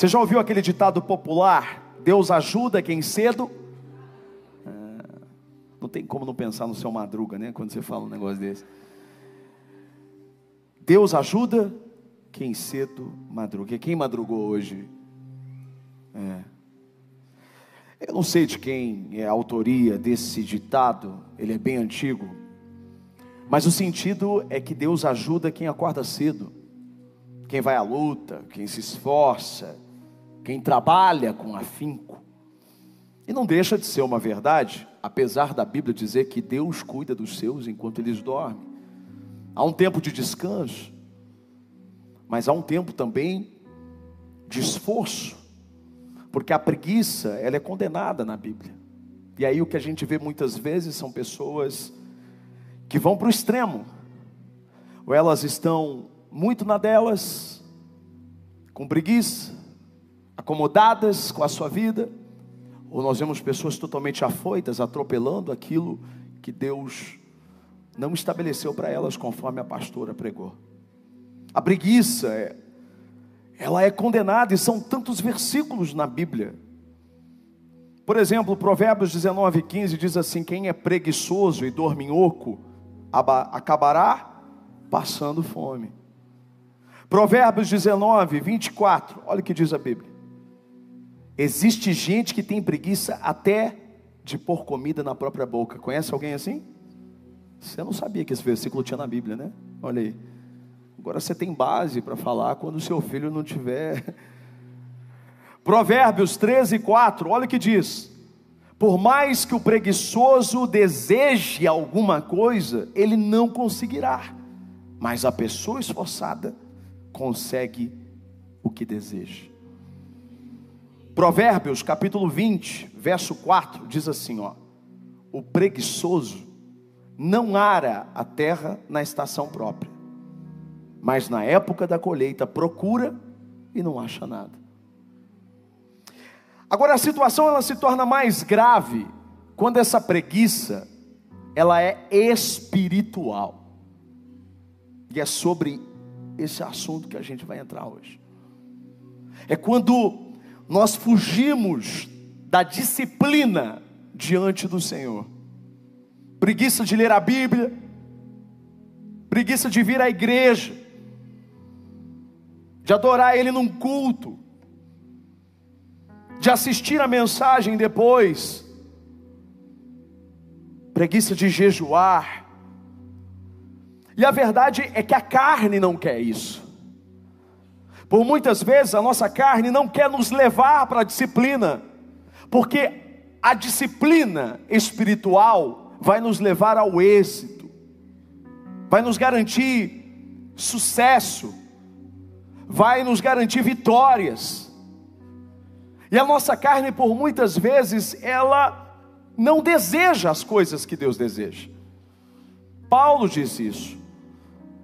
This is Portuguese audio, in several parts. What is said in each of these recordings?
Você já ouviu aquele ditado popular? Deus ajuda quem cedo. É, não tem como não pensar no seu madruga, né? Quando você fala um negócio desse. Deus ajuda quem cedo madruga. Quem madrugou hoje? É. Eu não sei de quem é a autoria desse ditado, ele é bem antigo, mas o sentido é que Deus ajuda quem acorda cedo, quem vai à luta, quem se esforça, quem trabalha com afinco. E não deixa de ser uma verdade, apesar da Bíblia dizer que Deus cuida dos seus enquanto eles dormem. Há um tempo de descanso, mas há um tempo também de esforço, porque a preguiça, ela é condenada na Bíblia. E aí o que a gente vê muitas vezes são pessoas que vão para o extremo, ou elas estão muito na delas, com preguiça, acomodadas com a sua vida, ou nós vemos pessoas totalmente afoitas, atropelando aquilo que Deus não estabeleceu para elas, conforme a pastora pregou. A preguiça, é, ela é condenada, e são tantos versículos na Bíblia. Por exemplo, Provérbios 19, 15 diz assim: Quem é preguiçoso e dorminhoco, acabará passando fome. Provérbios 19, 24, olha o que diz a Bíblia. Existe gente que tem preguiça até de pôr comida na própria boca. Conhece alguém assim? Você não sabia que esse versículo tinha na Bíblia, né? Olha aí. Agora você tem base para falar quando o seu filho não tiver. Provérbios 13, 4, olha o que diz: Por mais que o preguiçoso deseje alguma coisa, ele não conseguirá, mas a pessoa esforçada consegue o que deseja. Provérbios capítulo 20, verso 4, diz assim: ó, o preguiçoso não ara a terra na estação própria, mas na época da colheita procura e não acha nada. Agora a situação ela se torna mais grave quando essa preguiça ela é espiritual. E é sobre esse assunto que a gente vai entrar hoje. É quando nós fugimos da disciplina diante do Senhor. Preguiça de ler a Bíblia, preguiça de vir à igreja, de adorar Ele num culto, de assistir a mensagem depois, preguiça de jejuar. E a verdade é que a carne não quer isso. Por muitas vezes a nossa carne não quer nos levar para a disciplina, porque a disciplina espiritual vai nos levar ao êxito, vai nos garantir sucesso, vai nos garantir vitórias. E a nossa carne, por muitas vezes, ela não deseja as coisas que Deus deseja. Paulo disse isso.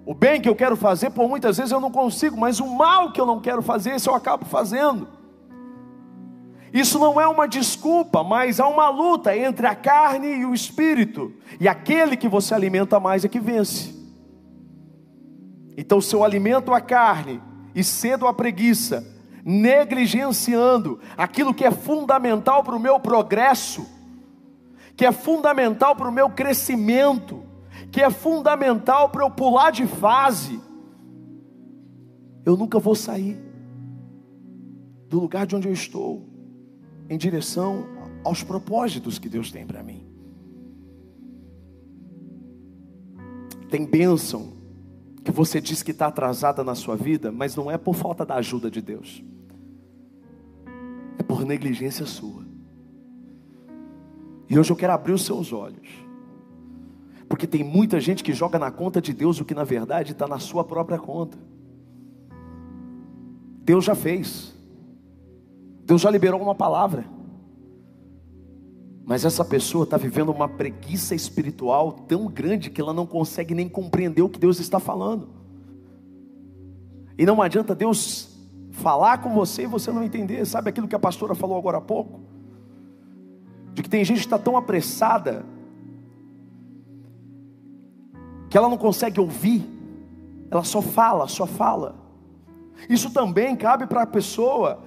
O bem que eu quero fazer, por muitas vezes eu não consigo, mas o mal que eu não quero fazer, esse eu acabo fazendo. Isso não é uma desculpa, mas há uma luta entre a carne e o espírito, e aquele que você alimenta mais é que vence. Então, se eu alimento a carne e cedo a preguiça, negligenciando aquilo que é fundamental para o meu progresso, que é fundamental para o meu crescimento, que é fundamental para eu pular de fase, eu nunca vou sair do lugar de onde eu estou, em direção aos propósitos que Deus tem para mim. Tem bênção que você diz que está atrasada na sua vida, mas não é por falta da ajuda de Deus, é por negligência sua. E hoje eu quero abrir os seus olhos porque tem muita gente que joga na conta de Deus o que na verdade está na sua própria conta. Deus já fez. Deus já liberou uma palavra. Mas essa pessoa está vivendo uma preguiça espiritual tão grande que ela não consegue nem compreender o que Deus está falando. E não adianta Deus falar com você e você não entender. Sabe aquilo que a pastora falou agora há pouco? De que tem gente que está tão apressada que ela não consegue ouvir, ela só fala, só fala. Isso também cabe para a pessoa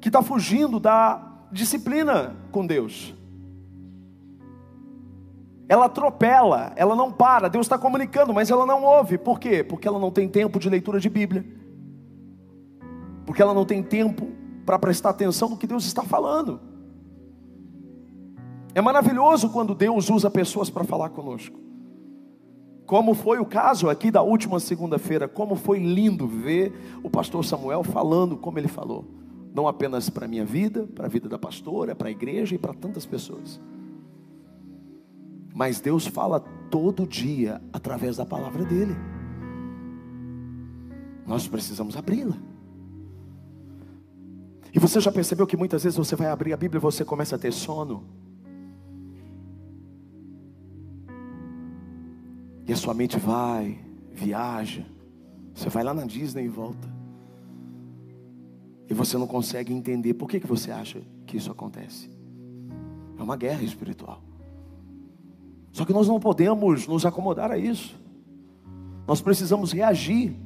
que está fugindo da disciplina com Deus. Ela atropela, ela não para. Deus está comunicando, mas ela não ouve. Por quê? Porque ela não tem tempo de leitura de Bíblia. Porque ela não tem tempo para prestar atenção no que Deus está falando. É maravilhoso quando Deus usa pessoas para falar conosco. Como foi o caso aqui da última segunda-feira, como foi lindo ver o pastor Samuel falando como ele falou, não apenas para a minha vida, para a vida da pastora, para a igreja e para tantas pessoas. Mas Deus fala todo dia através da palavra dele. Nós precisamos abri-la. E você já percebeu que muitas vezes você vai abrir a Bíblia e você começa a ter sono? E a sua mente vai, viaja. Você vai lá na Disney e volta. E você não consegue entender por que, que você acha que isso acontece. É uma guerra espiritual. Só que nós não podemos nos acomodar a isso. Nós precisamos reagir.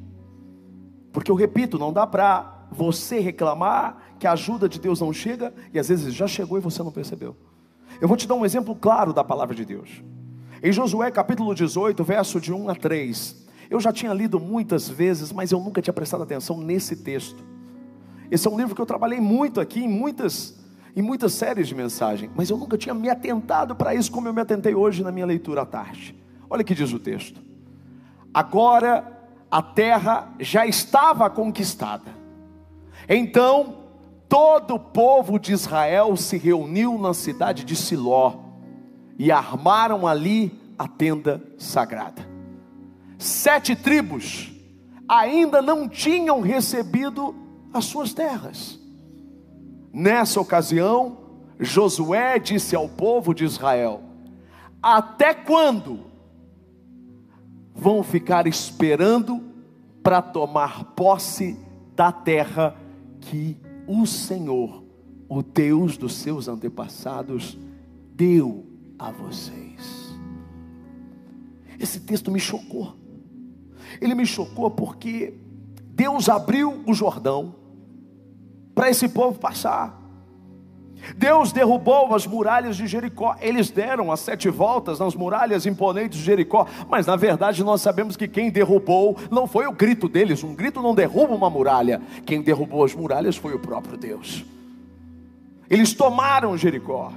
Porque eu repito, não dá para você reclamar que a ajuda de Deus não chega e às vezes já chegou e você não percebeu. Eu vou te dar um exemplo claro da palavra de Deus. Em Josué capítulo 18, verso de 1 a 3. Eu já tinha lido muitas vezes, mas eu nunca tinha prestado atenção nesse texto. Esse é um livro que eu trabalhei muito aqui em muitas em muitas séries de mensagem, mas eu nunca tinha me atentado para isso como eu me atentei hoje na minha leitura à tarde. Olha o que diz o texto. Agora a terra já estava conquistada. Então todo o povo de Israel se reuniu na cidade de Siló e armaram ali a tenda sagrada. Sete tribos ainda não tinham recebido as suas terras. Nessa ocasião, Josué disse ao povo de Israel: Até quando vão ficar esperando para tomar posse da terra que o Senhor, o Deus dos seus antepassados, deu a vocês. Esse texto me chocou. Ele me chocou porque Deus abriu o Jordão para esse povo passar. Deus derrubou as muralhas de Jericó. Eles deram as sete voltas nas muralhas imponentes de Jericó. Mas na verdade nós sabemos que quem derrubou não foi o grito deles. Um grito não derruba uma muralha. Quem derrubou as muralhas foi o próprio Deus. Eles tomaram Jericó.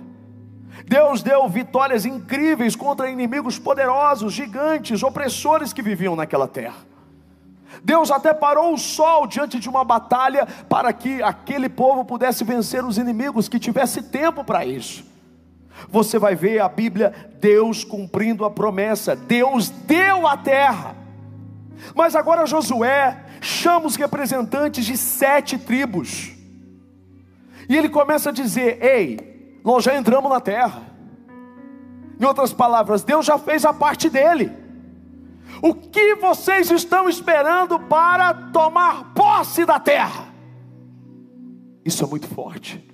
Deus deu vitórias incríveis contra inimigos poderosos, gigantes, opressores que viviam naquela terra. Deus até parou o sol diante de uma batalha para que aquele povo pudesse vencer os inimigos, que tivesse tempo para isso. Você vai ver a Bíblia, Deus cumprindo a promessa, Deus deu a terra. Mas agora Josué chama os representantes de sete tribos, e ele começa a dizer: Ei, nós já entramos na terra. Em outras palavras, Deus já fez a parte dele. O que vocês estão esperando para tomar posse da terra? Isso é muito forte.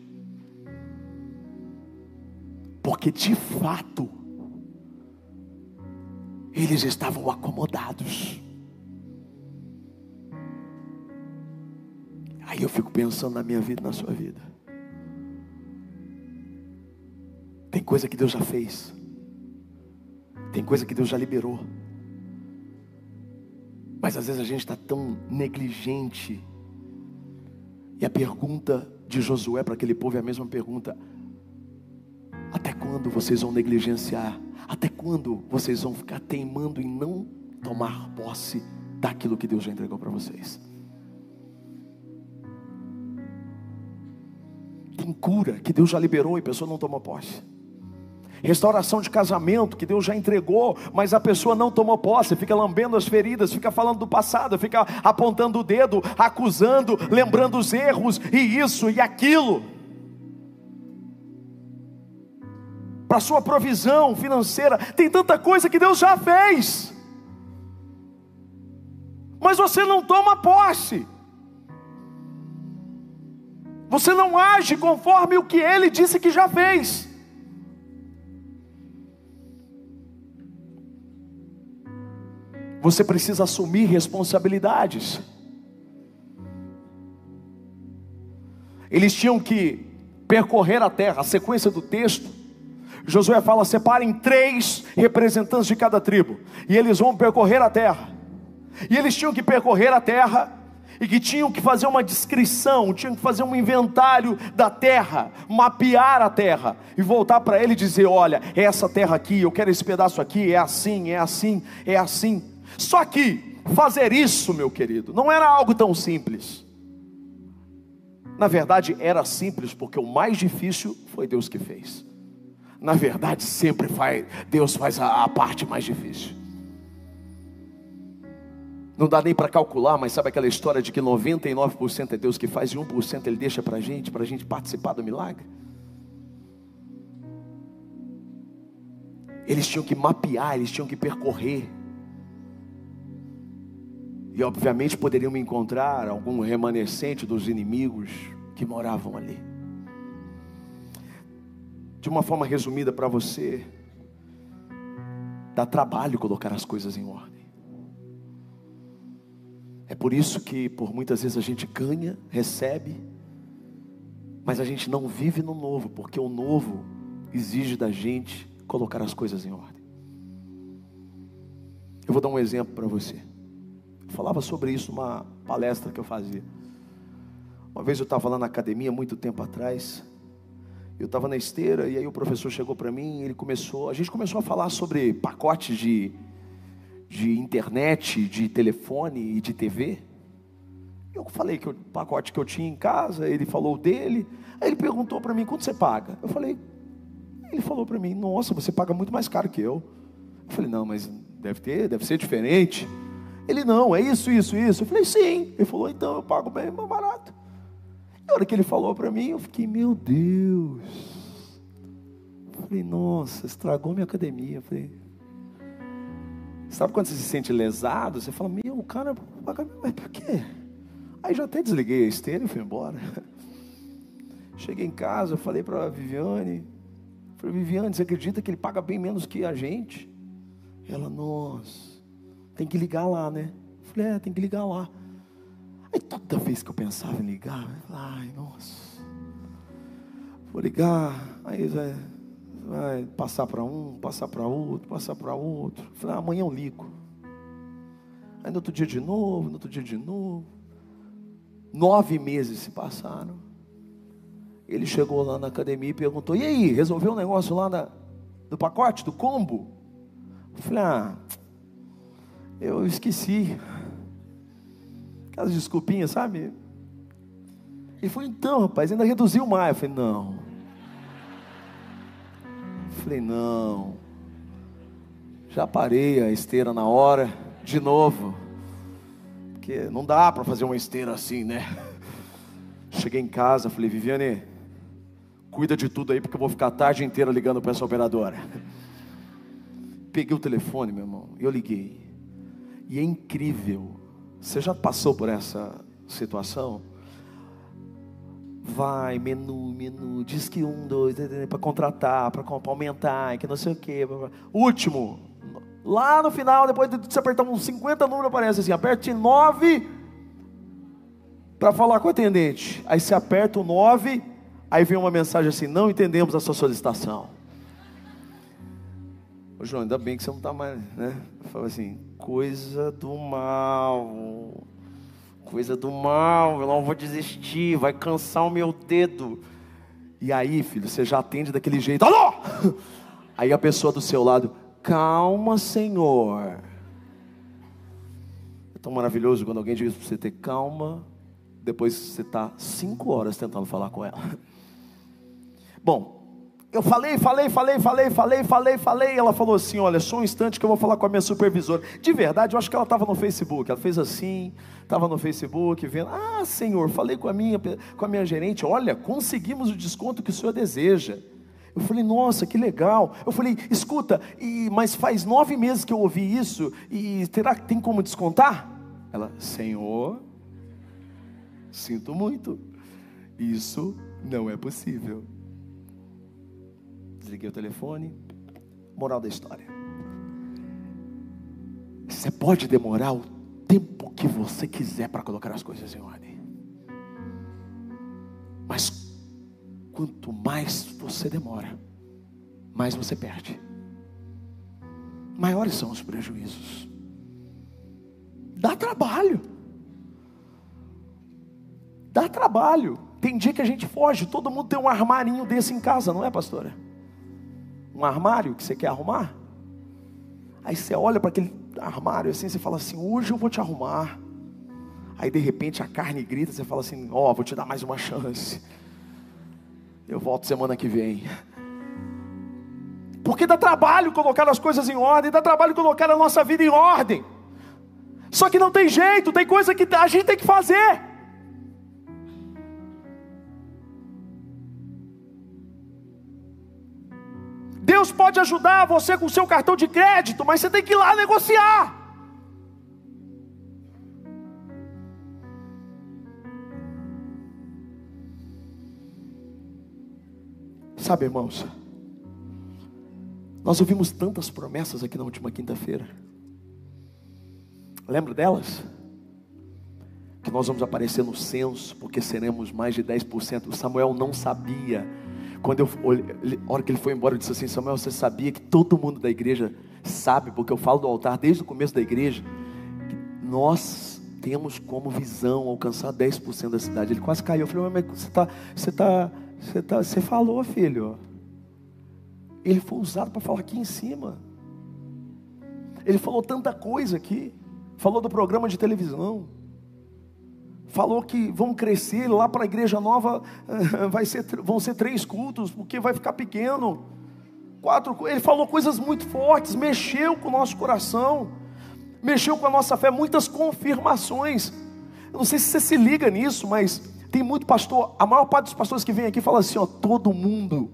Porque de fato, eles estavam acomodados. Aí eu fico pensando na minha vida, na sua vida. Tem coisa que Deus já fez. Tem coisa que Deus já liberou. Mas às vezes a gente está tão negligente. E a pergunta de Josué para aquele povo é a mesma pergunta: Até quando vocês vão negligenciar? Até quando vocês vão ficar teimando em não tomar posse daquilo que Deus já entregou para vocês? Tem cura que Deus já liberou e a pessoa não tomou posse restauração de casamento que Deus já entregou, mas a pessoa não tomou posse, fica lambendo as feridas, fica falando do passado, fica apontando o dedo, acusando, lembrando os erros e isso e aquilo. Para sua provisão financeira, tem tanta coisa que Deus já fez. Mas você não toma posse. Você não age conforme o que ele disse que já fez. Você precisa assumir responsabilidades. Eles tinham que percorrer a terra, a sequência do texto. Josué fala: separem três representantes de cada tribo, e eles vão percorrer a terra. E eles tinham que percorrer a terra, e que tinham que fazer uma descrição, tinham que fazer um inventário da terra, mapear a terra, e voltar para ele e dizer: olha, essa terra aqui, eu quero esse pedaço aqui, é assim, é assim, é assim. Só que fazer isso, meu querido, não era algo tão simples. Na verdade, era simples porque o mais difícil foi Deus que fez. Na verdade, sempre faz, Deus faz a, a parte mais difícil. Não dá nem para calcular, mas sabe aquela história de que 99% é Deus que faz e 1% Ele deixa para a gente, para a gente participar do milagre? Eles tinham que mapear, eles tinham que percorrer. E obviamente poderiam encontrar algum remanescente dos inimigos que moravam ali. De uma forma resumida para você, dá trabalho colocar as coisas em ordem. É por isso que por muitas vezes a gente ganha, recebe, mas a gente não vive no novo, porque o novo exige da gente colocar as coisas em ordem. Eu vou dar um exemplo para você. Falava sobre isso numa palestra que eu fazia. Uma vez eu estava lá na academia, muito tempo atrás. Eu estava na esteira e aí o professor chegou para mim, ele começou, a gente começou a falar sobre pacotes de, de internet, de telefone e de TV. Eu falei que o pacote que eu tinha em casa, ele falou dele. Aí ele perguntou para mim, quanto você paga? Eu falei, ele falou para mim, nossa, você paga muito mais caro que eu. Eu falei, não, mas deve ter, deve ser diferente. Ele, não, é isso, isso, isso. Eu falei, sim. Ele falou, então eu pago bem mais barato. E a hora que ele falou para mim, eu fiquei, meu Deus. Eu falei, nossa, estragou minha academia. Eu falei, sabe quando você se sente lesado? Você fala, meu, o cara paga, mas por quê? Aí já até desliguei a esteira e fui embora. Cheguei em casa, eu falei para a Viviane, falei, Viviane, você acredita que ele paga bem menos que a gente? Ela, nossa. Tem que ligar lá, né? Eu falei, é, tem que ligar lá. Aí toda vez que eu pensava em ligar, eu falei, ai, nossa. Vou ligar, aí vai, vai passar para um, passar para outro, passar para outro. Eu falei, ah, amanhã eu ligo. Aí no outro dia de novo, no outro dia de novo. Nove meses se passaram. Ele chegou lá na academia e perguntou: E aí, resolveu o um negócio lá na, do pacote, do combo? Eu falei: Ah, eu esqueci. Aquelas desculpinhas, sabe? Ele falou, então, rapaz, ainda reduziu mais. Eu falei, não. Eu falei, não. Já parei a esteira na hora, de novo. Porque não dá para fazer uma esteira assim, né? Cheguei em casa, falei, Viviane, cuida de tudo aí, porque eu vou ficar a tarde inteira ligando para essa operadora. Peguei o telefone, meu irmão, e eu liguei. E é incrível. Você já passou por essa situação? Vai, menu, menu, diz que um, dois, para contratar, para aumentar, que não sei o que. Último, lá no final, depois de você apertar uns 50 números, aparece assim: aperte 9 para falar com o atendente. Aí você aperta o 9, aí vem uma mensagem assim: não entendemos a sua solicitação. Ô João, ainda bem que você não está mais, né? Fala assim, coisa do mal, coisa do mal, eu não vou desistir, vai cansar o meu dedo. E aí, filho, você já atende daquele jeito, alô! Aí a pessoa do seu lado, calma, Senhor. É tão maravilhoso quando alguém diz para você ter calma, depois você está cinco horas tentando falar com ela. Bom, eu falei, falei, falei, falei, falei, falei, falei. Ela falou assim: Olha, só um instante que eu vou falar com a minha supervisora. De verdade, eu acho que ela estava no Facebook. Ela fez assim, estava no Facebook, vendo. Ah, senhor, falei com a minha, com a minha gerente. Olha, conseguimos o desconto que o senhor deseja. Eu falei, nossa, que legal. Eu falei, escuta, e, mas faz nove meses que eu ouvi isso, e terá que tem como descontar? Ela, Senhor, sinto muito, isso não é possível. Desliguei o telefone. Moral da história. Você pode demorar o tempo que você quiser para colocar as coisas em ordem. Mas quanto mais você demora, mais você perde. Maiores são os prejuízos. Dá trabalho. Dá trabalho. Tem dia que a gente foge. Todo mundo tem um armarinho desse em casa, não é, pastora? Um armário que você quer arrumar? Aí você olha para aquele armário assim, você fala assim: hoje eu vou te arrumar. Aí de repente a carne grita, você fala assim: ó, oh, vou te dar mais uma chance. Eu volto semana que vem. Porque dá trabalho colocar as coisas em ordem, dá trabalho colocar a nossa vida em ordem. Só que não tem jeito, tem coisa que a gente tem que fazer. Deus pode ajudar você com o seu cartão de crédito, mas você tem que ir lá negociar. Sabe, irmãos, nós ouvimos tantas promessas aqui na última quinta-feira. Lembra delas? Que nós vamos aparecer no censo, porque seremos mais de 10%. O Samuel não sabia. Quando eu a hora que ele foi embora, eu disse assim: Samuel, você sabia que todo mundo da igreja sabe, porque eu falo do altar desde o começo da igreja, que nós temos como visão alcançar 10% da cidade. Ele quase caiu. Eu falei, mas você está você tá você, tá, você falou, filho. Ele foi usado para falar aqui em cima. Ele falou tanta coisa aqui. Falou do programa de televisão. Falou que vão crescer lá para a igreja nova, vai ser, vão ser três cultos, porque vai ficar pequeno. Quatro, ele falou coisas muito fortes, mexeu com o nosso coração, mexeu com a nossa fé, muitas confirmações. Eu não sei se você se liga nisso, mas tem muito pastor, a maior parte dos pastores que vem aqui fala assim: ó, todo mundo,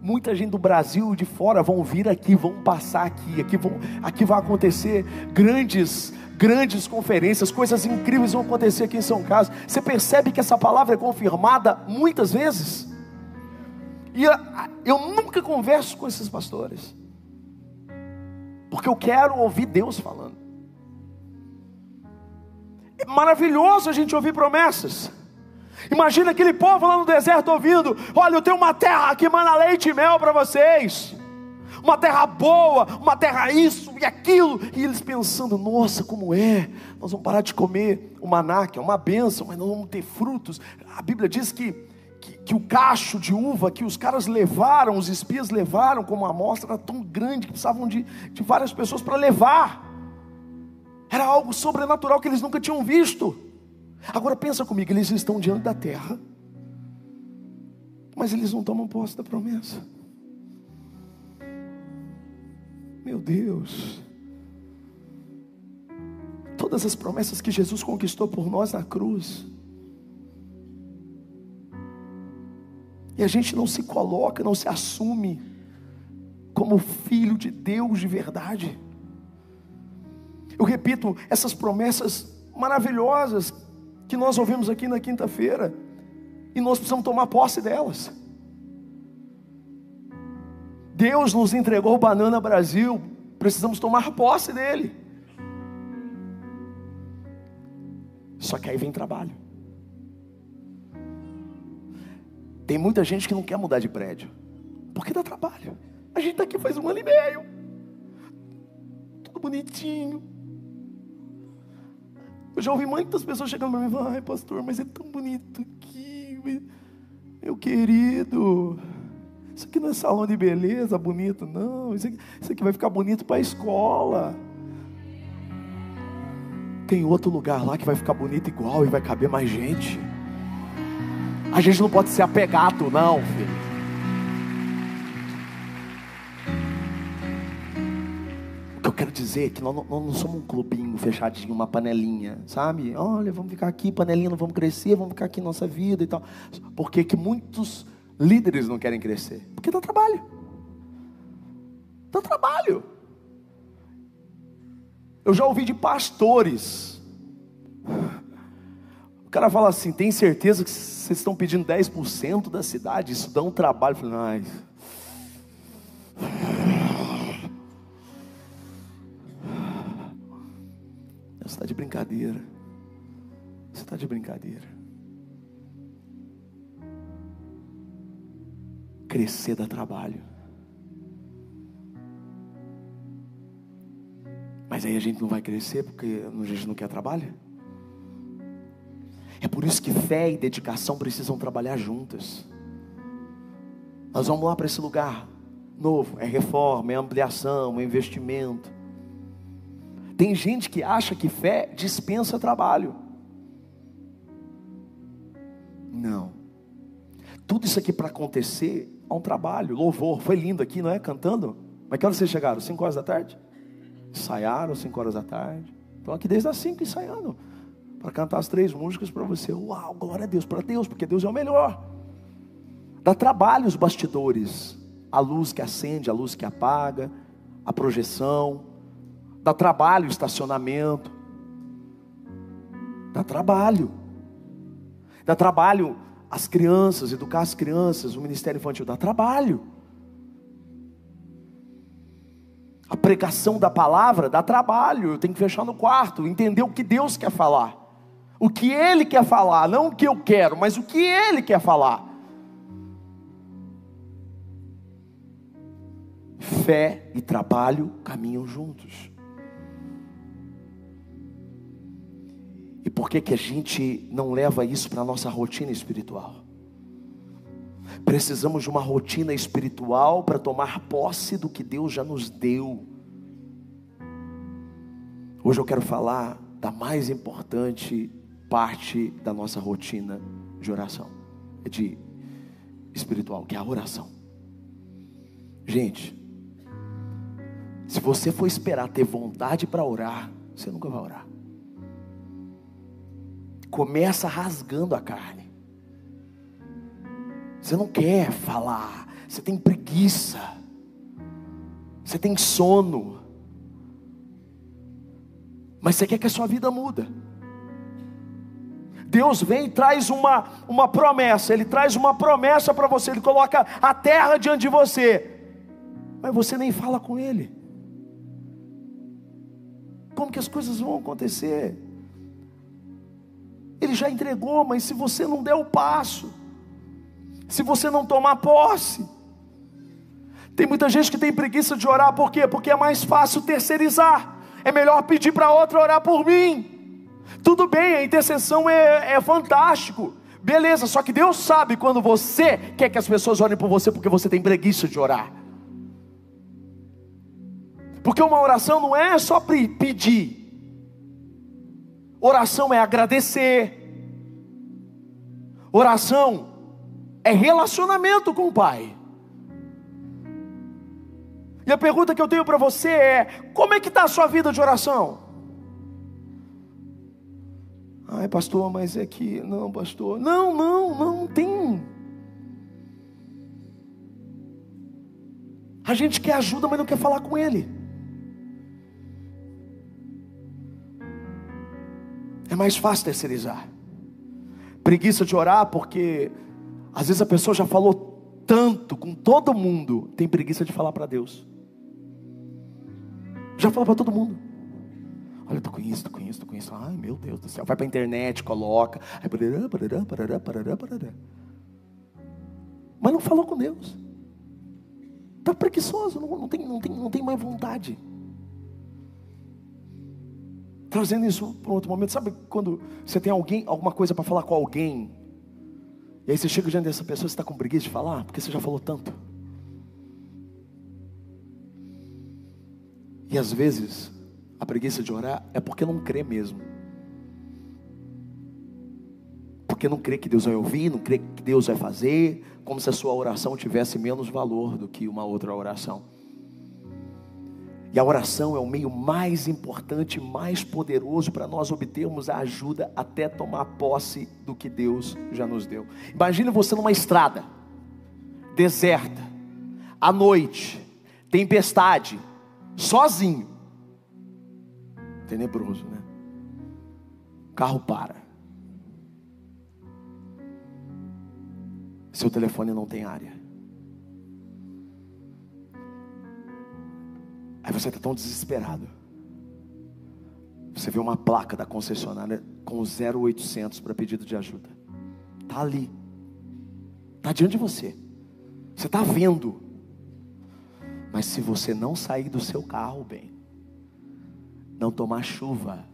muita gente do Brasil e de fora vão vir aqui, vão passar aqui, aqui, vão, aqui vai acontecer grandes, grandes conferências, coisas incríveis vão acontecer aqui em São Carlos. Você percebe que essa palavra é confirmada muitas vezes? E eu, eu nunca converso com esses pastores, porque eu quero ouvir Deus falando. É maravilhoso a gente ouvir promessas. Imagina aquele povo lá no deserto ouvindo: Olha, eu tenho uma terra que manda leite e mel para vocês. Uma terra boa, uma terra isso e aquilo. E eles pensando: Nossa, como é? Nós vamos parar de comer o maná, que é uma benção, mas não vamos ter frutos. A Bíblia diz que, que, que o cacho de uva que os caras levaram, os espias levaram como amostra, era tão grande que precisavam de, de várias pessoas para levar. Era algo sobrenatural que eles nunca tinham visto. Agora pensa comigo, eles estão diante da terra, mas eles não tomam posse da promessa. Meu Deus. Todas as promessas que Jesus conquistou por nós na cruz. E a gente não se coloca, não se assume como filho de Deus de verdade. Eu repito, essas promessas maravilhosas que nós ouvimos aqui na quinta-feira, e nós precisamos tomar posse delas. Deus nos entregou o Banana Brasil, precisamos tomar posse dele. Só que aí vem trabalho. Tem muita gente que não quer mudar de prédio, porque dá trabalho. A gente está aqui faz um ano e meio, tudo bonitinho, eu já ouvi muitas pessoas chegando para mim e falando, ai pastor, mas é tão bonito aqui, meu querido. Isso aqui não é salão de beleza bonito, não. Isso aqui, isso aqui vai ficar bonito para a escola. Tem outro lugar lá que vai ficar bonito igual e vai caber mais gente. A gente não pode ser apegado, não, filho. quero dizer que nós, nós não somos um clubinho fechadinho, uma panelinha, sabe? Olha, vamos ficar aqui, panelinha, não vamos crescer, vamos ficar aqui nossa vida e tal. Porque que muitos líderes não querem crescer? Porque dá trabalho. Dá trabalho. Eu já ouvi de pastores. O cara fala assim: tem certeza que vocês estão pedindo 10% da cidade? Isso dá um trabalho. Eu falei, Você está de brincadeira. Você está de brincadeira. Crescer dá trabalho. Mas aí a gente não vai crescer porque a gente não quer trabalho. É por isso que fé e dedicação precisam trabalhar juntas. Nós vamos lá para esse lugar novo, é reforma, é ampliação, é investimento. Tem gente que acha que fé dispensa trabalho. Não. Tudo isso aqui para acontecer há um trabalho, louvor. Foi lindo aqui, não é? Cantando. Mas que hora vocês chegaram? 5 horas da tarde? Ensaiaram 5 horas da tarde. Estão aqui desde as 5 ensaiando. Para cantar as três músicas para você. Uau, glória a Deus, para Deus, porque Deus é o melhor. Dá trabalho os bastidores. A luz que acende, a luz que apaga, a projeção. Dá trabalho o estacionamento. Dá trabalho. Dá trabalho as crianças, educar as crianças, o ministério infantil dá trabalho. A pregação da palavra dá trabalho, eu tenho que fechar no quarto, entender o que Deus quer falar. O que Ele quer falar, não o que eu quero, mas o que Ele quer falar. Fé e trabalho caminham juntos. Por que, que a gente não leva isso para a nossa rotina espiritual? Precisamos de uma rotina espiritual para tomar posse do que Deus já nos deu. Hoje eu quero falar da mais importante parte da nossa rotina de oração, de espiritual, que é a oração. Gente, se você for esperar ter vontade para orar, você nunca vai orar começa rasgando a carne. Você não quer falar, você tem preguiça, você tem sono, mas você quer que a sua vida muda. Deus vem e traz uma, uma promessa, Ele traz uma promessa para você, Ele coloca a terra diante de você, mas você nem fala com Ele. Como que as coisas vão acontecer? Ele já entregou, mas se você não der o passo, se você não tomar posse, tem muita gente que tem preguiça de orar, por quê? Porque é mais fácil terceirizar, é melhor pedir para outra orar por mim. Tudo bem, a intercessão é, é fantástico, beleza, só que Deus sabe quando você quer que as pessoas orem por você porque você tem preguiça de orar. Porque uma oração não é só pedir, Oração é agradecer. Oração é relacionamento com o Pai. E a pergunta que eu tenho para você é: como é que está a sua vida de oração? Ai, pastor, mas é que. Não, pastor. Não, não, não tem. A gente quer ajuda, mas não quer falar com Ele. É mais fácil terceirizar. Preguiça de orar, porque às vezes a pessoa já falou tanto com todo mundo, tem preguiça de falar para Deus. Já falou para todo mundo. Olha, estou com isso, estou com isso, estou com isso. Ai, meu Deus do céu. Vai para a internet, coloca. Mas não falou com Deus. Está preguiçoso, não, não, tem, não, tem, não tem mais vontade trazendo isso para outro momento. Sabe quando você tem alguém, alguma coisa para falar com alguém, e aí você chega diante dessa pessoa, você está com preguiça de falar, porque você já falou tanto. E às vezes, a preguiça de orar é porque não crê mesmo. Porque não crê que Deus vai ouvir, não crê que Deus vai fazer, como se a sua oração tivesse menos valor do que uma outra oração. E a oração é o meio mais importante, mais poderoso para nós obtermos a ajuda até tomar posse do que Deus já nos deu. Imagine você numa estrada, deserta, à noite, tempestade, sozinho. Tenebroso, né? O carro para. Seu telefone não tem área. Aí você está tão desesperado. Você vê uma placa da concessionária com 0800 para pedido de ajuda. Está ali. Está diante de você. Você está vendo. Mas se você não sair do seu carro, bem, não tomar chuva,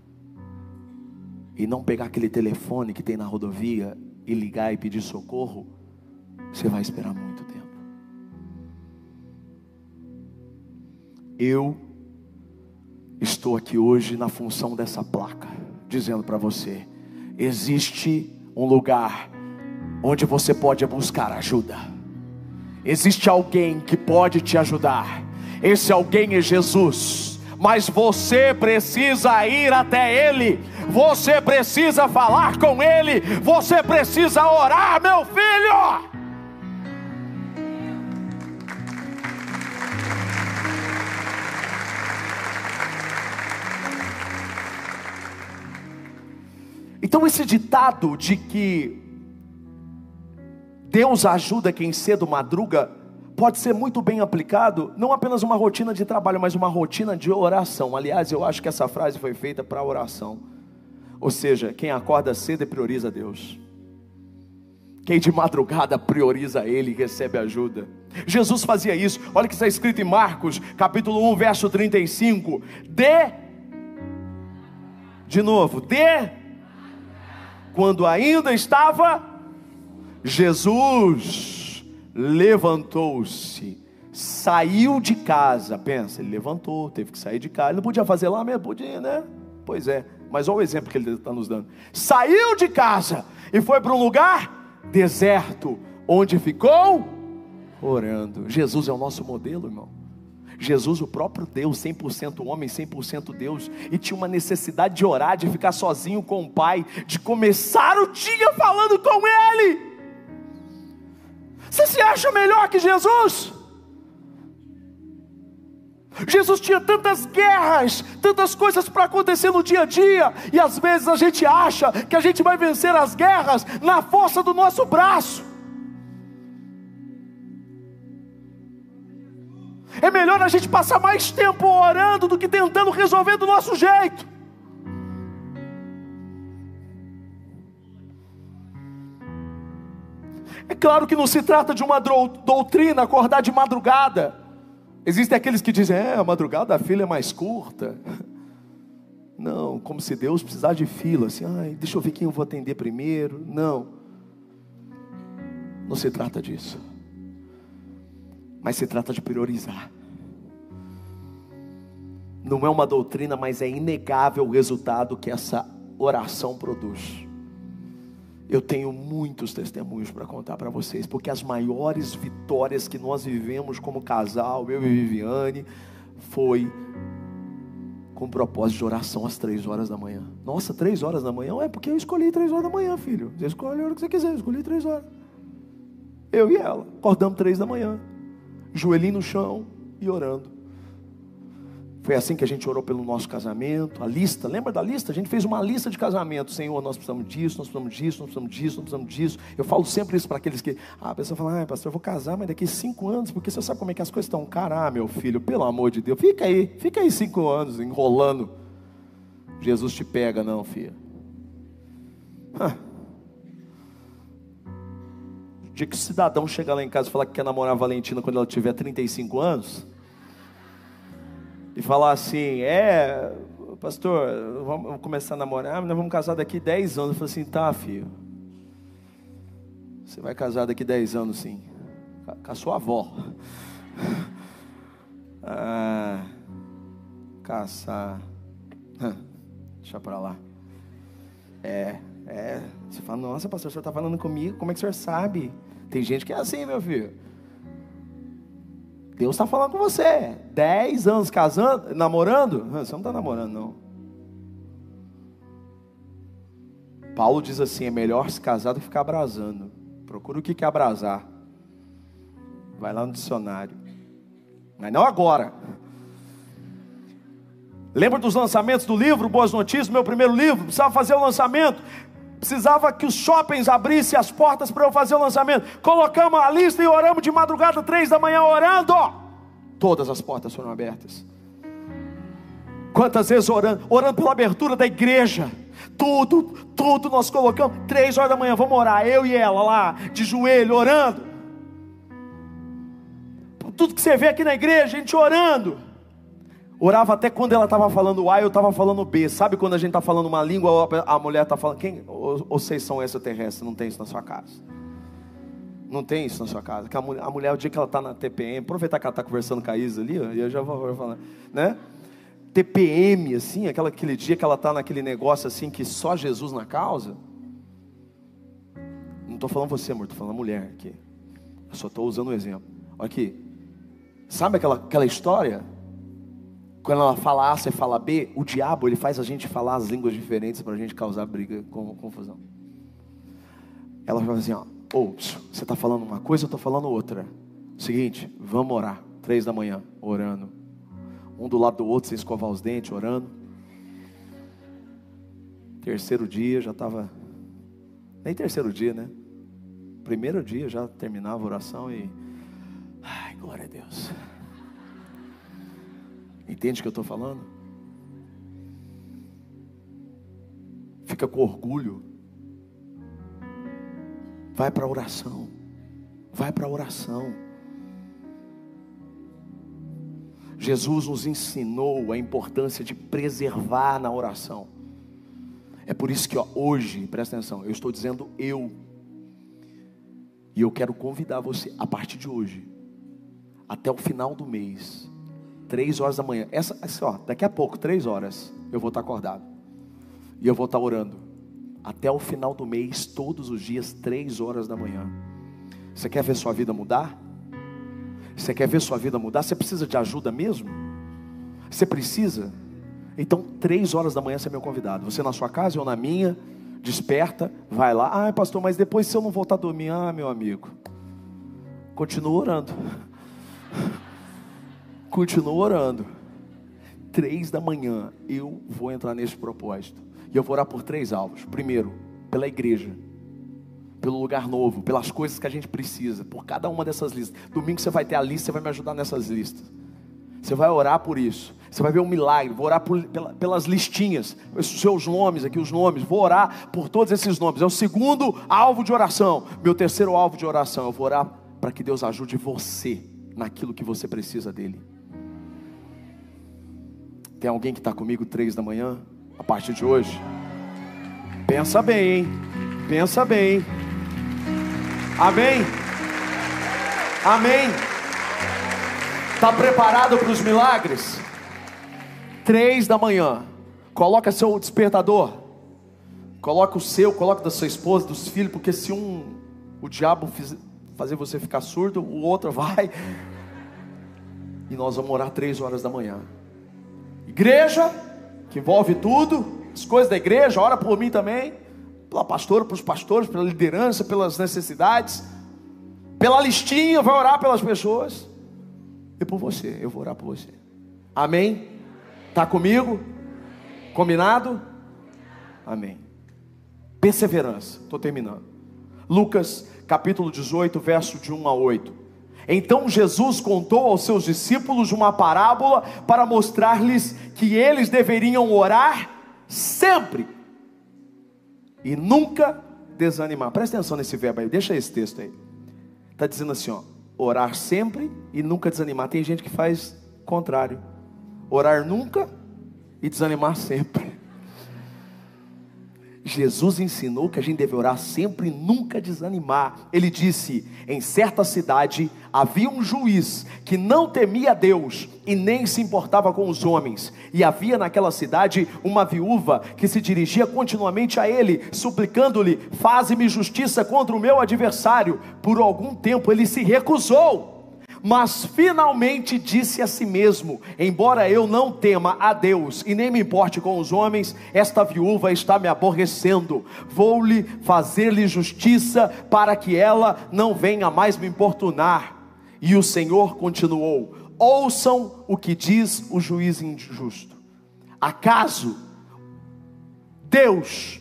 e não pegar aquele telefone que tem na rodovia e ligar e pedir socorro, você vai esperar muito Eu estou aqui hoje na função dessa placa, dizendo para você: existe um lugar onde você pode buscar ajuda. Existe alguém que pode te ajudar. Esse alguém é Jesus mas você precisa ir até Ele, você precisa falar com Ele, você precisa orar, meu filho. Então, esse ditado de que Deus ajuda quem cedo madruga, pode ser muito bem aplicado, não apenas uma rotina de trabalho, mas uma rotina de oração. Aliás, eu acho que essa frase foi feita para oração. Ou seja, quem acorda cedo e prioriza Deus. Quem de madrugada prioriza Ele e recebe ajuda. Jesus fazia isso. Olha o que está escrito em Marcos, capítulo 1, verso 35. De. De novo, de. Quando ainda estava Jesus levantou-se, saiu de casa. Pensa, ele levantou, teve que sair de casa. Ele não podia fazer lá mesmo? Podia, né? Pois é. Mas olha o exemplo que ele está nos dando. Saiu de casa e foi para um lugar deserto, onde ficou orando. Jesus é o nosso modelo, irmão. Jesus, o próprio Deus, 100% homem, 100% Deus, e tinha uma necessidade de orar, de ficar sozinho com o Pai, de começar o dia falando com Ele. Você se acha melhor que Jesus? Jesus tinha tantas guerras, tantas coisas para acontecer no dia a dia, e às vezes a gente acha que a gente vai vencer as guerras na força do nosso braço. É melhor a gente passar mais tempo orando do que tentando resolver do nosso jeito. É claro que não se trata de uma doutrina acordar de madrugada. Existem aqueles que dizem, é, a madrugada a fila é mais curta. Não, como se Deus precisasse de fila, assim, ai, deixa eu ver quem eu vou atender primeiro. Não. Não se trata disso. Mas se trata de priorizar. Não é uma doutrina, mas é inegável o resultado que essa oração produz. Eu tenho muitos testemunhos para contar para vocês, porque as maiores vitórias que nós vivemos como casal, eu e Viviane, foi com propósito de oração às três horas da manhã. Nossa, três horas da manhã? É porque eu escolhi três horas da manhã, filho. Você escolhe a hora que você quiser, eu escolhi três horas. Eu e ela, acordamos três da manhã, joelhinho no chão e orando. Foi assim que a gente orou pelo nosso casamento, a lista, lembra da lista? A gente fez uma lista de casamento, Senhor, nós precisamos disso, nós precisamos disso, nós precisamos disso, nós precisamos disso. Eu falo sempre isso para aqueles que, ah, a pessoa fala, ah, pastor, eu vou casar, mas daqui cinco anos, porque você sabe como é que as coisas estão. Cara, ah, meu filho, pelo amor de Deus, fica aí, fica aí cinco anos enrolando. Jesus te pega, não, filha. O dia que o cidadão chega lá em casa e falar que quer namorar a Valentina quando ela tiver 35 anos, e falar assim: é, pastor, vamos começar a namorar, nós vamos casar daqui 10 anos. Eu falei assim: tá, filho. Você vai casar daqui 10 anos, sim. Com a sua avó. Ah, caçar. Deixa pra lá. É, é. Você fala, nossa, pastor, o senhor está falando comigo? Como é que o senhor sabe? Tem gente que é assim, meu filho. Deus está falando com você. Dez anos casando, namorando? Você não está namorando, não. Paulo diz assim: é melhor se casar do que ficar abrasando. Procura o que é abrasar. Vai lá no dicionário. Mas não agora. Lembra dos lançamentos do livro Boas Notícias, meu primeiro livro? Precisava fazer o lançamento. Precisava que os shoppings abrissem as portas para eu fazer o lançamento. Colocamos a lista e oramos de madrugada, três da manhã, orando. Todas as portas foram abertas. Quantas vezes orando, orando pela abertura da igreja. Tudo, tudo nós colocamos. Três horas da manhã, vamos orar. Eu e ela lá, de joelho, orando. Tudo que você vê aqui na igreja, a gente orando. Orava até quando ela estava falando A, eu estava falando B. Sabe quando a gente está falando uma língua, a mulher está falando. Quem? Ou, vocês são extraterrestres? Não tem isso na sua casa. Não tem isso na sua casa. A mulher, a mulher o dia que ela está na TPM, aproveitar que ela está conversando com a Isa ali, e eu já vou falar, né? TPM, assim, aquela, aquele dia que ela está naquele negócio assim, que só Jesus na causa. Não estou falando você, amor, estou falando a mulher aqui. Eu só estou usando um exemplo. Olha aqui. Sabe aquela, aquela história? Quando ela fala A, você fala B, o diabo ele faz a gente falar as línguas diferentes para a gente causar briga, confusão. Ela fala assim, ó, ou oh, você está falando uma coisa, eu estou falando outra. Seguinte, vamos orar. Três da manhã, orando. Um do lado do outro, sem escovar os dentes, orando. Terceiro dia, já estava. Nem terceiro dia, né? Primeiro dia já terminava a oração e. Ai, glória a Deus. Entende o que eu estou falando? Fica com orgulho Vai para a oração. Vai para a oração. Jesus nos ensinou a importância de preservar na oração. É por isso que ó, hoje, presta atenção, eu estou dizendo eu. E eu quero convidar você, a partir de hoje, até o final do mês, três horas da manhã. Essa, ó, daqui a pouco, três horas, eu vou estar acordado. E eu vou estar orando até o final do mês, todos os dias, três horas da manhã. Você quer ver sua vida mudar? Você quer ver sua vida mudar? Você precisa de ajuda mesmo? Você precisa? Então, três horas da manhã você é meu convidado. Você na sua casa ou na minha, desperta, vai lá. Ah, pastor, mas depois se eu não voltar a dormir, ah, meu amigo, continua orando. Continua orando. Três da manhã eu vou entrar nesse propósito. E eu vou orar por três alvos. Primeiro, pela igreja, pelo lugar novo, pelas coisas que a gente precisa, por cada uma dessas listas. Domingo você vai ter a lista, você vai me ajudar nessas listas. Você vai orar por isso. Você vai ver um milagre. Vou orar por, pelas listinhas, os seus nomes aqui, os nomes. Vou orar por todos esses nomes. É o segundo alvo de oração. Meu terceiro alvo de oração. Eu vou orar para que Deus ajude você naquilo que você precisa dele. Tem alguém que está comigo três da manhã? a partir de hoje. Pensa bem, hein? Pensa bem. Amém? Amém? Está preparado para os milagres? Três da manhã. Coloca seu despertador. Coloca o seu, coloca da sua esposa, dos filhos, porque se um, o diabo fiz, fazer você ficar surdo, o outro vai. E nós vamos orar três horas da manhã. Igreja, que envolve tudo, as coisas da igreja, ora por mim também, pela pastora, para os pastores, pela liderança, pelas necessidades, pela listinha, vai orar pelas pessoas, e por você, eu vou orar por você. Amém? Está comigo? Combinado? Amém. Perseverança, estou terminando. Lucas capítulo 18, verso de 1 a 8. Então Jesus contou aos seus discípulos uma parábola para mostrar-lhes que eles deveriam orar sempre e nunca desanimar. Presta atenção nesse verbo aí, deixa esse texto aí. Está dizendo assim, ó, orar sempre e nunca desanimar. Tem gente que faz contrário. Orar nunca e desanimar sempre. Jesus ensinou que a gente deve orar sempre e nunca desanimar. Ele disse: em certa cidade havia um juiz que não temia Deus e nem se importava com os homens. E havia naquela cidade uma viúva que se dirigia continuamente a ele, suplicando-lhe: Faze-me justiça contra o meu adversário. Por algum tempo ele se recusou mas finalmente disse a si mesmo: Embora eu não tema a Deus e nem me importe com os homens, esta viúva está me aborrecendo. Vou-lhe fazer-lhe justiça para que ela não venha mais me importunar. E o Senhor continuou: Ouçam o que diz o juiz injusto. Acaso Deus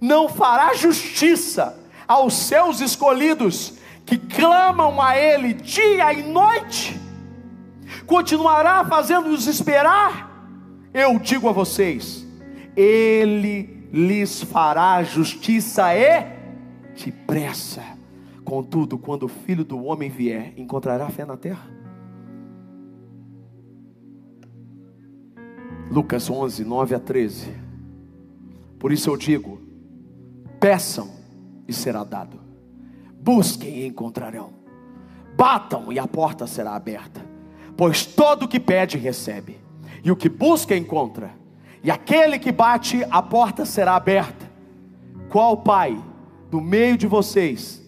não fará justiça aos seus escolhidos? que clamam a Ele dia e noite, continuará fazendo-os esperar? Eu digo a vocês, Ele lhes fará justiça e depressa. Contudo, quando o filho do homem vier, encontrará fé na terra? Lucas 11, 9 a 13. Por isso eu digo: peçam e será dado busquem e encontrarão, batam e a porta será aberta, pois todo o que pede recebe, e o que busca encontra, e aquele que bate a porta será aberta. Qual pai do meio de vocês,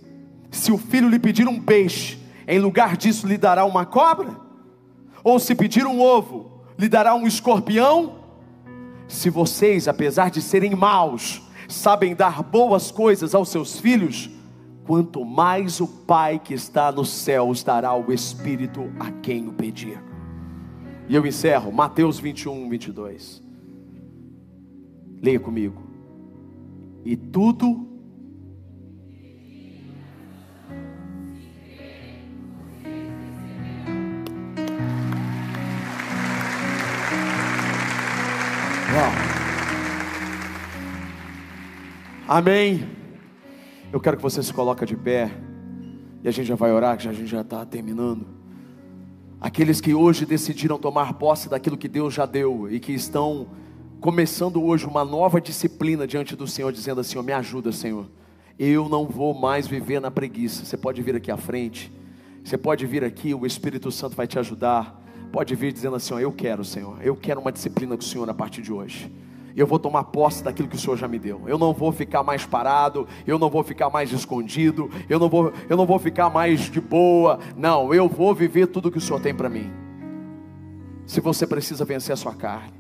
se o filho lhe pedir um peixe, em lugar disso lhe dará uma cobra? Ou se pedir um ovo, lhe dará um escorpião? Se vocês, apesar de serem maus, sabem dar boas coisas aos seus filhos, quanto mais o Pai que está nos céus dará o Espírito a quem o pedir. E eu encerro, Mateus 21, 22. Leia comigo. E tudo Amém. Eu quero que você se coloque de pé. E a gente já vai orar, que a gente já está terminando. Aqueles que hoje decidiram tomar posse daquilo que Deus já deu e que estão começando hoje uma nova disciplina diante do Senhor, dizendo assim: oh, Me ajuda, Senhor. Eu não vou mais viver na preguiça. Você pode vir aqui à frente. Você pode vir aqui, o Espírito Santo vai te ajudar. Pode vir dizendo assim: oh, Eu quero, Senhor. Eu quero uma disciplina com o Senhor a partir de hoje eu vou tomar posse daquilo que o Senhor já me deu. Eu não vou ficar mais parado, eu não vou ficar mais escondido, eu não vou, eu não vou ficar mais de boa. Não, eu vou viver tudo que o Senhor tem para mim. Se você precisa vencer a sua carne,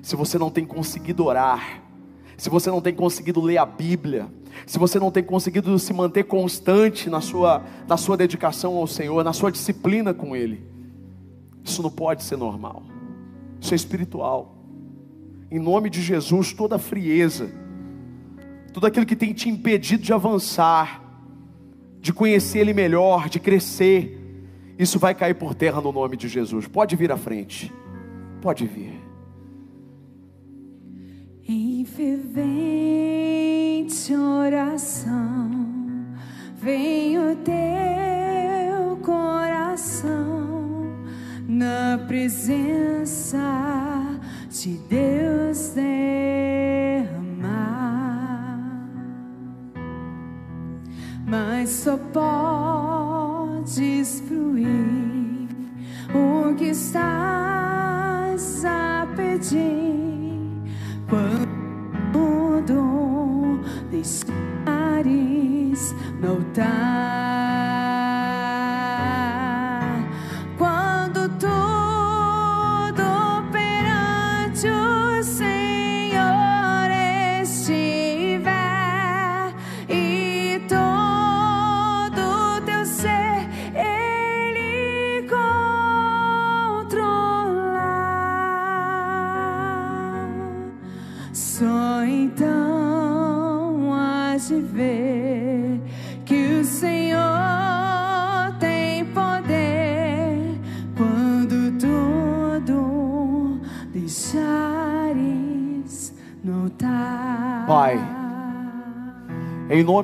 se você não tem conseguido orar, se você não tem conseguido ler a Bíblia, se você não tem conseguido se manter constante na sua, na sua dedicação ao Senhor, na sua disciplina com Ele, isso não pode ser normal, isso é espiritual em nome de Jesus, toda frieza, tudo aquilo que tem te impedido de avançar, de conhecer Ele melhor, de crescer, isso vai cair por terra no nome de Jesus. Pode vir à frente, pode vir. Em fervente oração, vem o teu coração na presença de Deus derramar, mas só podes fluir o que estás a pedir. Quando deixares no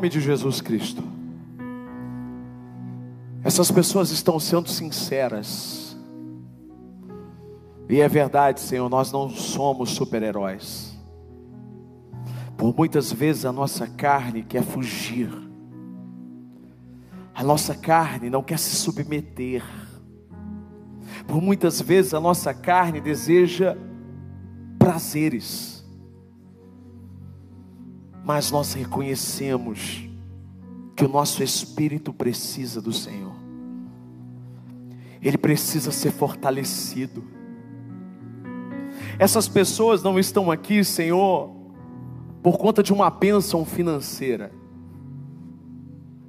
nome de Jesus Cristo, essas pessoas estão sendo sinceras, e é verdade, Senhor, nós não somos super-heróis. Por muitas vezes a nossa carne quer fugir, a nossa carne não quer se submeter, por muitas vezes a nossa carne deseja prazeres, mas nós reconhecemos que o nosso espírito precisa do Senhor, ele precisa ser fortalecido. Essas pessoas não estão aqui, Senhor, por conta de uma bênção financeira,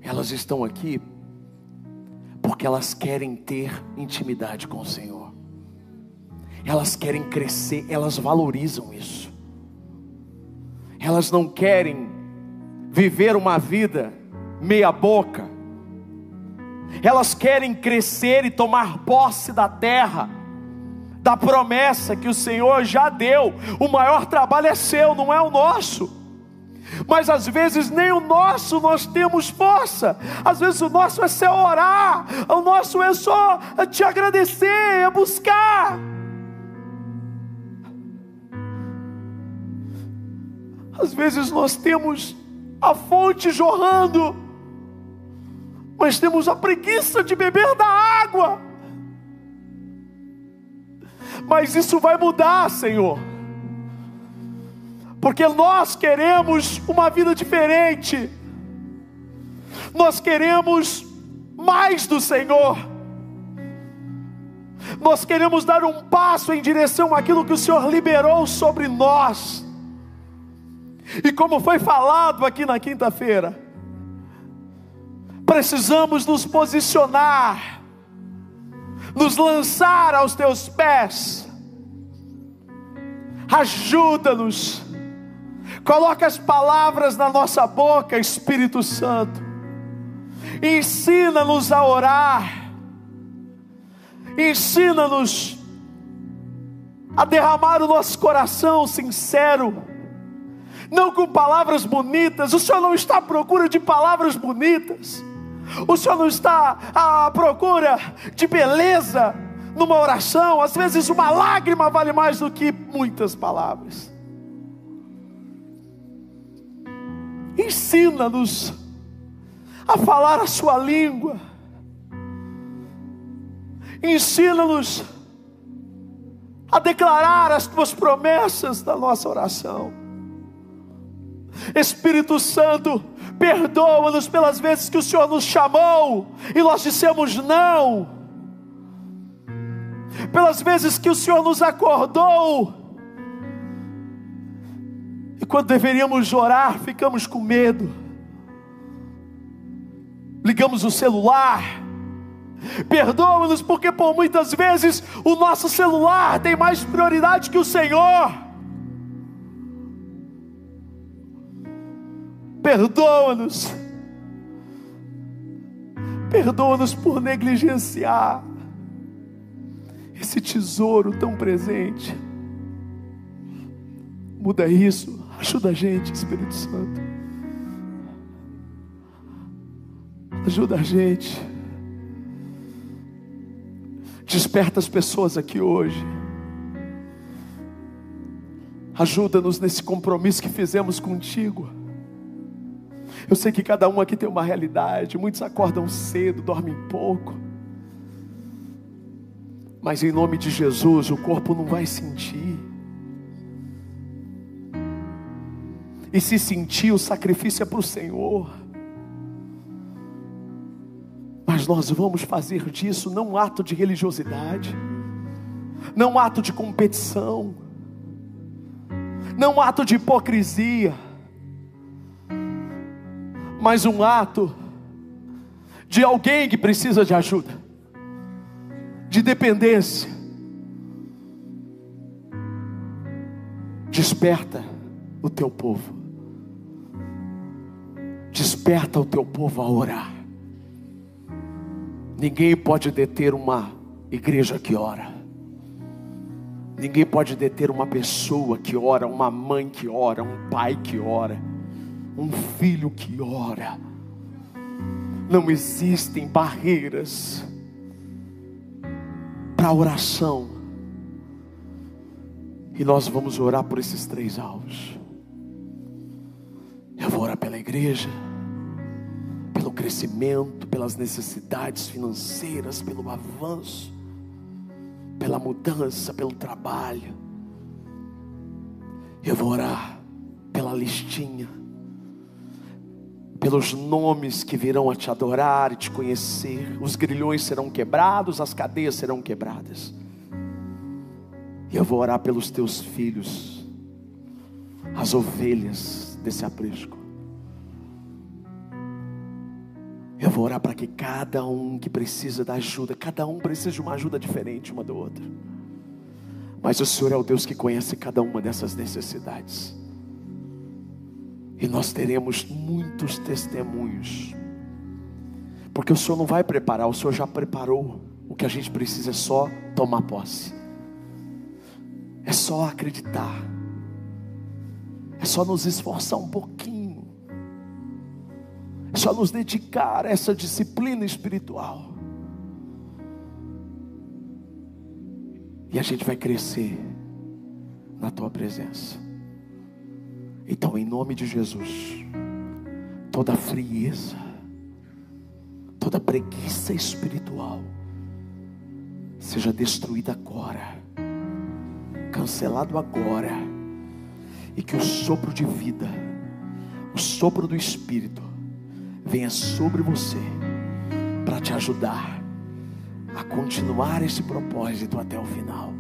elas estão aqui porque elas querem ter intimidade com o Senhor, elas querem crescer, elas valorizam isso elas não querem viver uma vida meia-boca, elas querem crescer e tomar posse da terra, da promessa que o Senhor já deu. O maior trabalho é seu, não é o nosso. Mas às vezes nem o nosso nós temos força, às vezes o nosso é só orar, o nosso é só te agradecer, é buscar. Às vezes nós temos a fonte jorrando, mas temos a preguiça de beber da água. Mas isso vai mudar, Senhor, porque nós queremos uma vida diferente, nós queremos mais do Senhor, nós queremos dar um passo em direção àquilo que o Senhor liberou sobre nós. E como foi falado aqui na quinta-feira, precisamos nos posicionar, nos lançar aos teus pés. Ajuda-nos. Coloca as palavras na nossa boca, Espírito Santo. Ensina-nos a orar. Ensina-nos a derramar o nosso coração sincero não com palavras bonitas. O Senhor não está à procura de palavras bonitas. O Senhor não está à procura de beleza numa oração. Às vezes, uma lágrima vale mais do que muitas palavras. Ensina-nos a falar a Sua língua. Ensina-nos a declarar as Tuas promessas da nossa oração. Espírito Santo, perdoa-nos pelas vezes que o Senhor nos chamou e nós dissemos não, pelas vezes que o Senhor nos acordou e quando deveríamos orar, ficamos com medo, ligamos o celular. Perdoa-nos porque por muitas vezes o nosso celular tem mais prioridade que o Senhor. Perdoa-nos. Perdoa-nos por negligenciar esse tesouro tão presente. Muda isso. Ajuda a gente, Espírito Santo. Ajuda a gente. Desperta as pessoas aqui hoje. Ajuda-nos nesse compromisso que fizemos contigo. Eu sei que cada um aqui tem uma realidade. Muitos acordam cedo, dormem pouco. Mas em nome de Jesus, o corpo não vai sentir. E se sentir, o sacrifício é para o Senhor. Mas nós vamos fazer disso não um ato de religiosidade, não um ato de competição, não um ato de hipocrisia mas um ato de alguém que precisa de ajuda, de dependência. Desperta o teu povo, desperta o teu povo a orar. Ninguém pode deter uma igreja que ora. Ninguém pode deter uma pessoa que ora, uma mãe que ora, um pai que ora um filho que ora. Não existem barreiras para oração. E nós vamos orar por esses três alvos. Eu vou orar pela igreja, pelo crescimento, pelas necessidades financeiras, pelo avanço, pela mudança, pelo trabalho. Eu vou orar pela listinha pelos nomes que virão a te adorar e te conhecer. Os grilhões serão quebrados, as cadeias serão quebradas. E eu vou orar pelos teus filhos, as ovelhas desse aprisco. Eu vou orar para que cada um que precisa da ajuda, cada um precisa de uma ajuda diferente uma da outra. Mas o Senhor é o Deus que conhece cada uma dessas necessidades. E nós teremos muitos testemunhos. Porque o Senhor não vai preparar, o Senhor já preparou. O que a gente precisa é só tomar posse. É só acreditar. É só nos esforçar um pouquinho. É só nos dedicar a essa disciplina espiritual. E a gente vai crescer na tua presença. Então, em nome de Jesus, toda frieza, toda preguiça espiritual, seja destruída agora, cancelado agora, e que o sopro de vida, o sopro do Espírito, venha sobre você para te ajudar a continuar esse propósito até o final.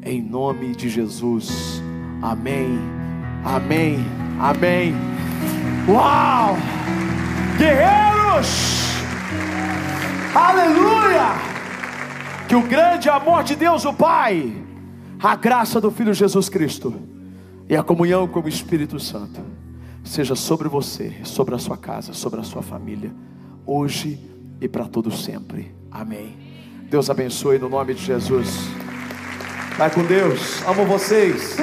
Em nome de Jesus. Amém. Amém. Amém. Uau! Guerreiros! Aleluia! Que o grande amor de Deus, o Pai, a graça do Filho Jesus Cristo e a comunhão com o Espírito Santo seja sobre você, sobre a sua casa, sobre a sua família, hoje e para todo sempre. Amém. Deus abençoe no nome de Jesus. Vai com Deus. Amo vocês.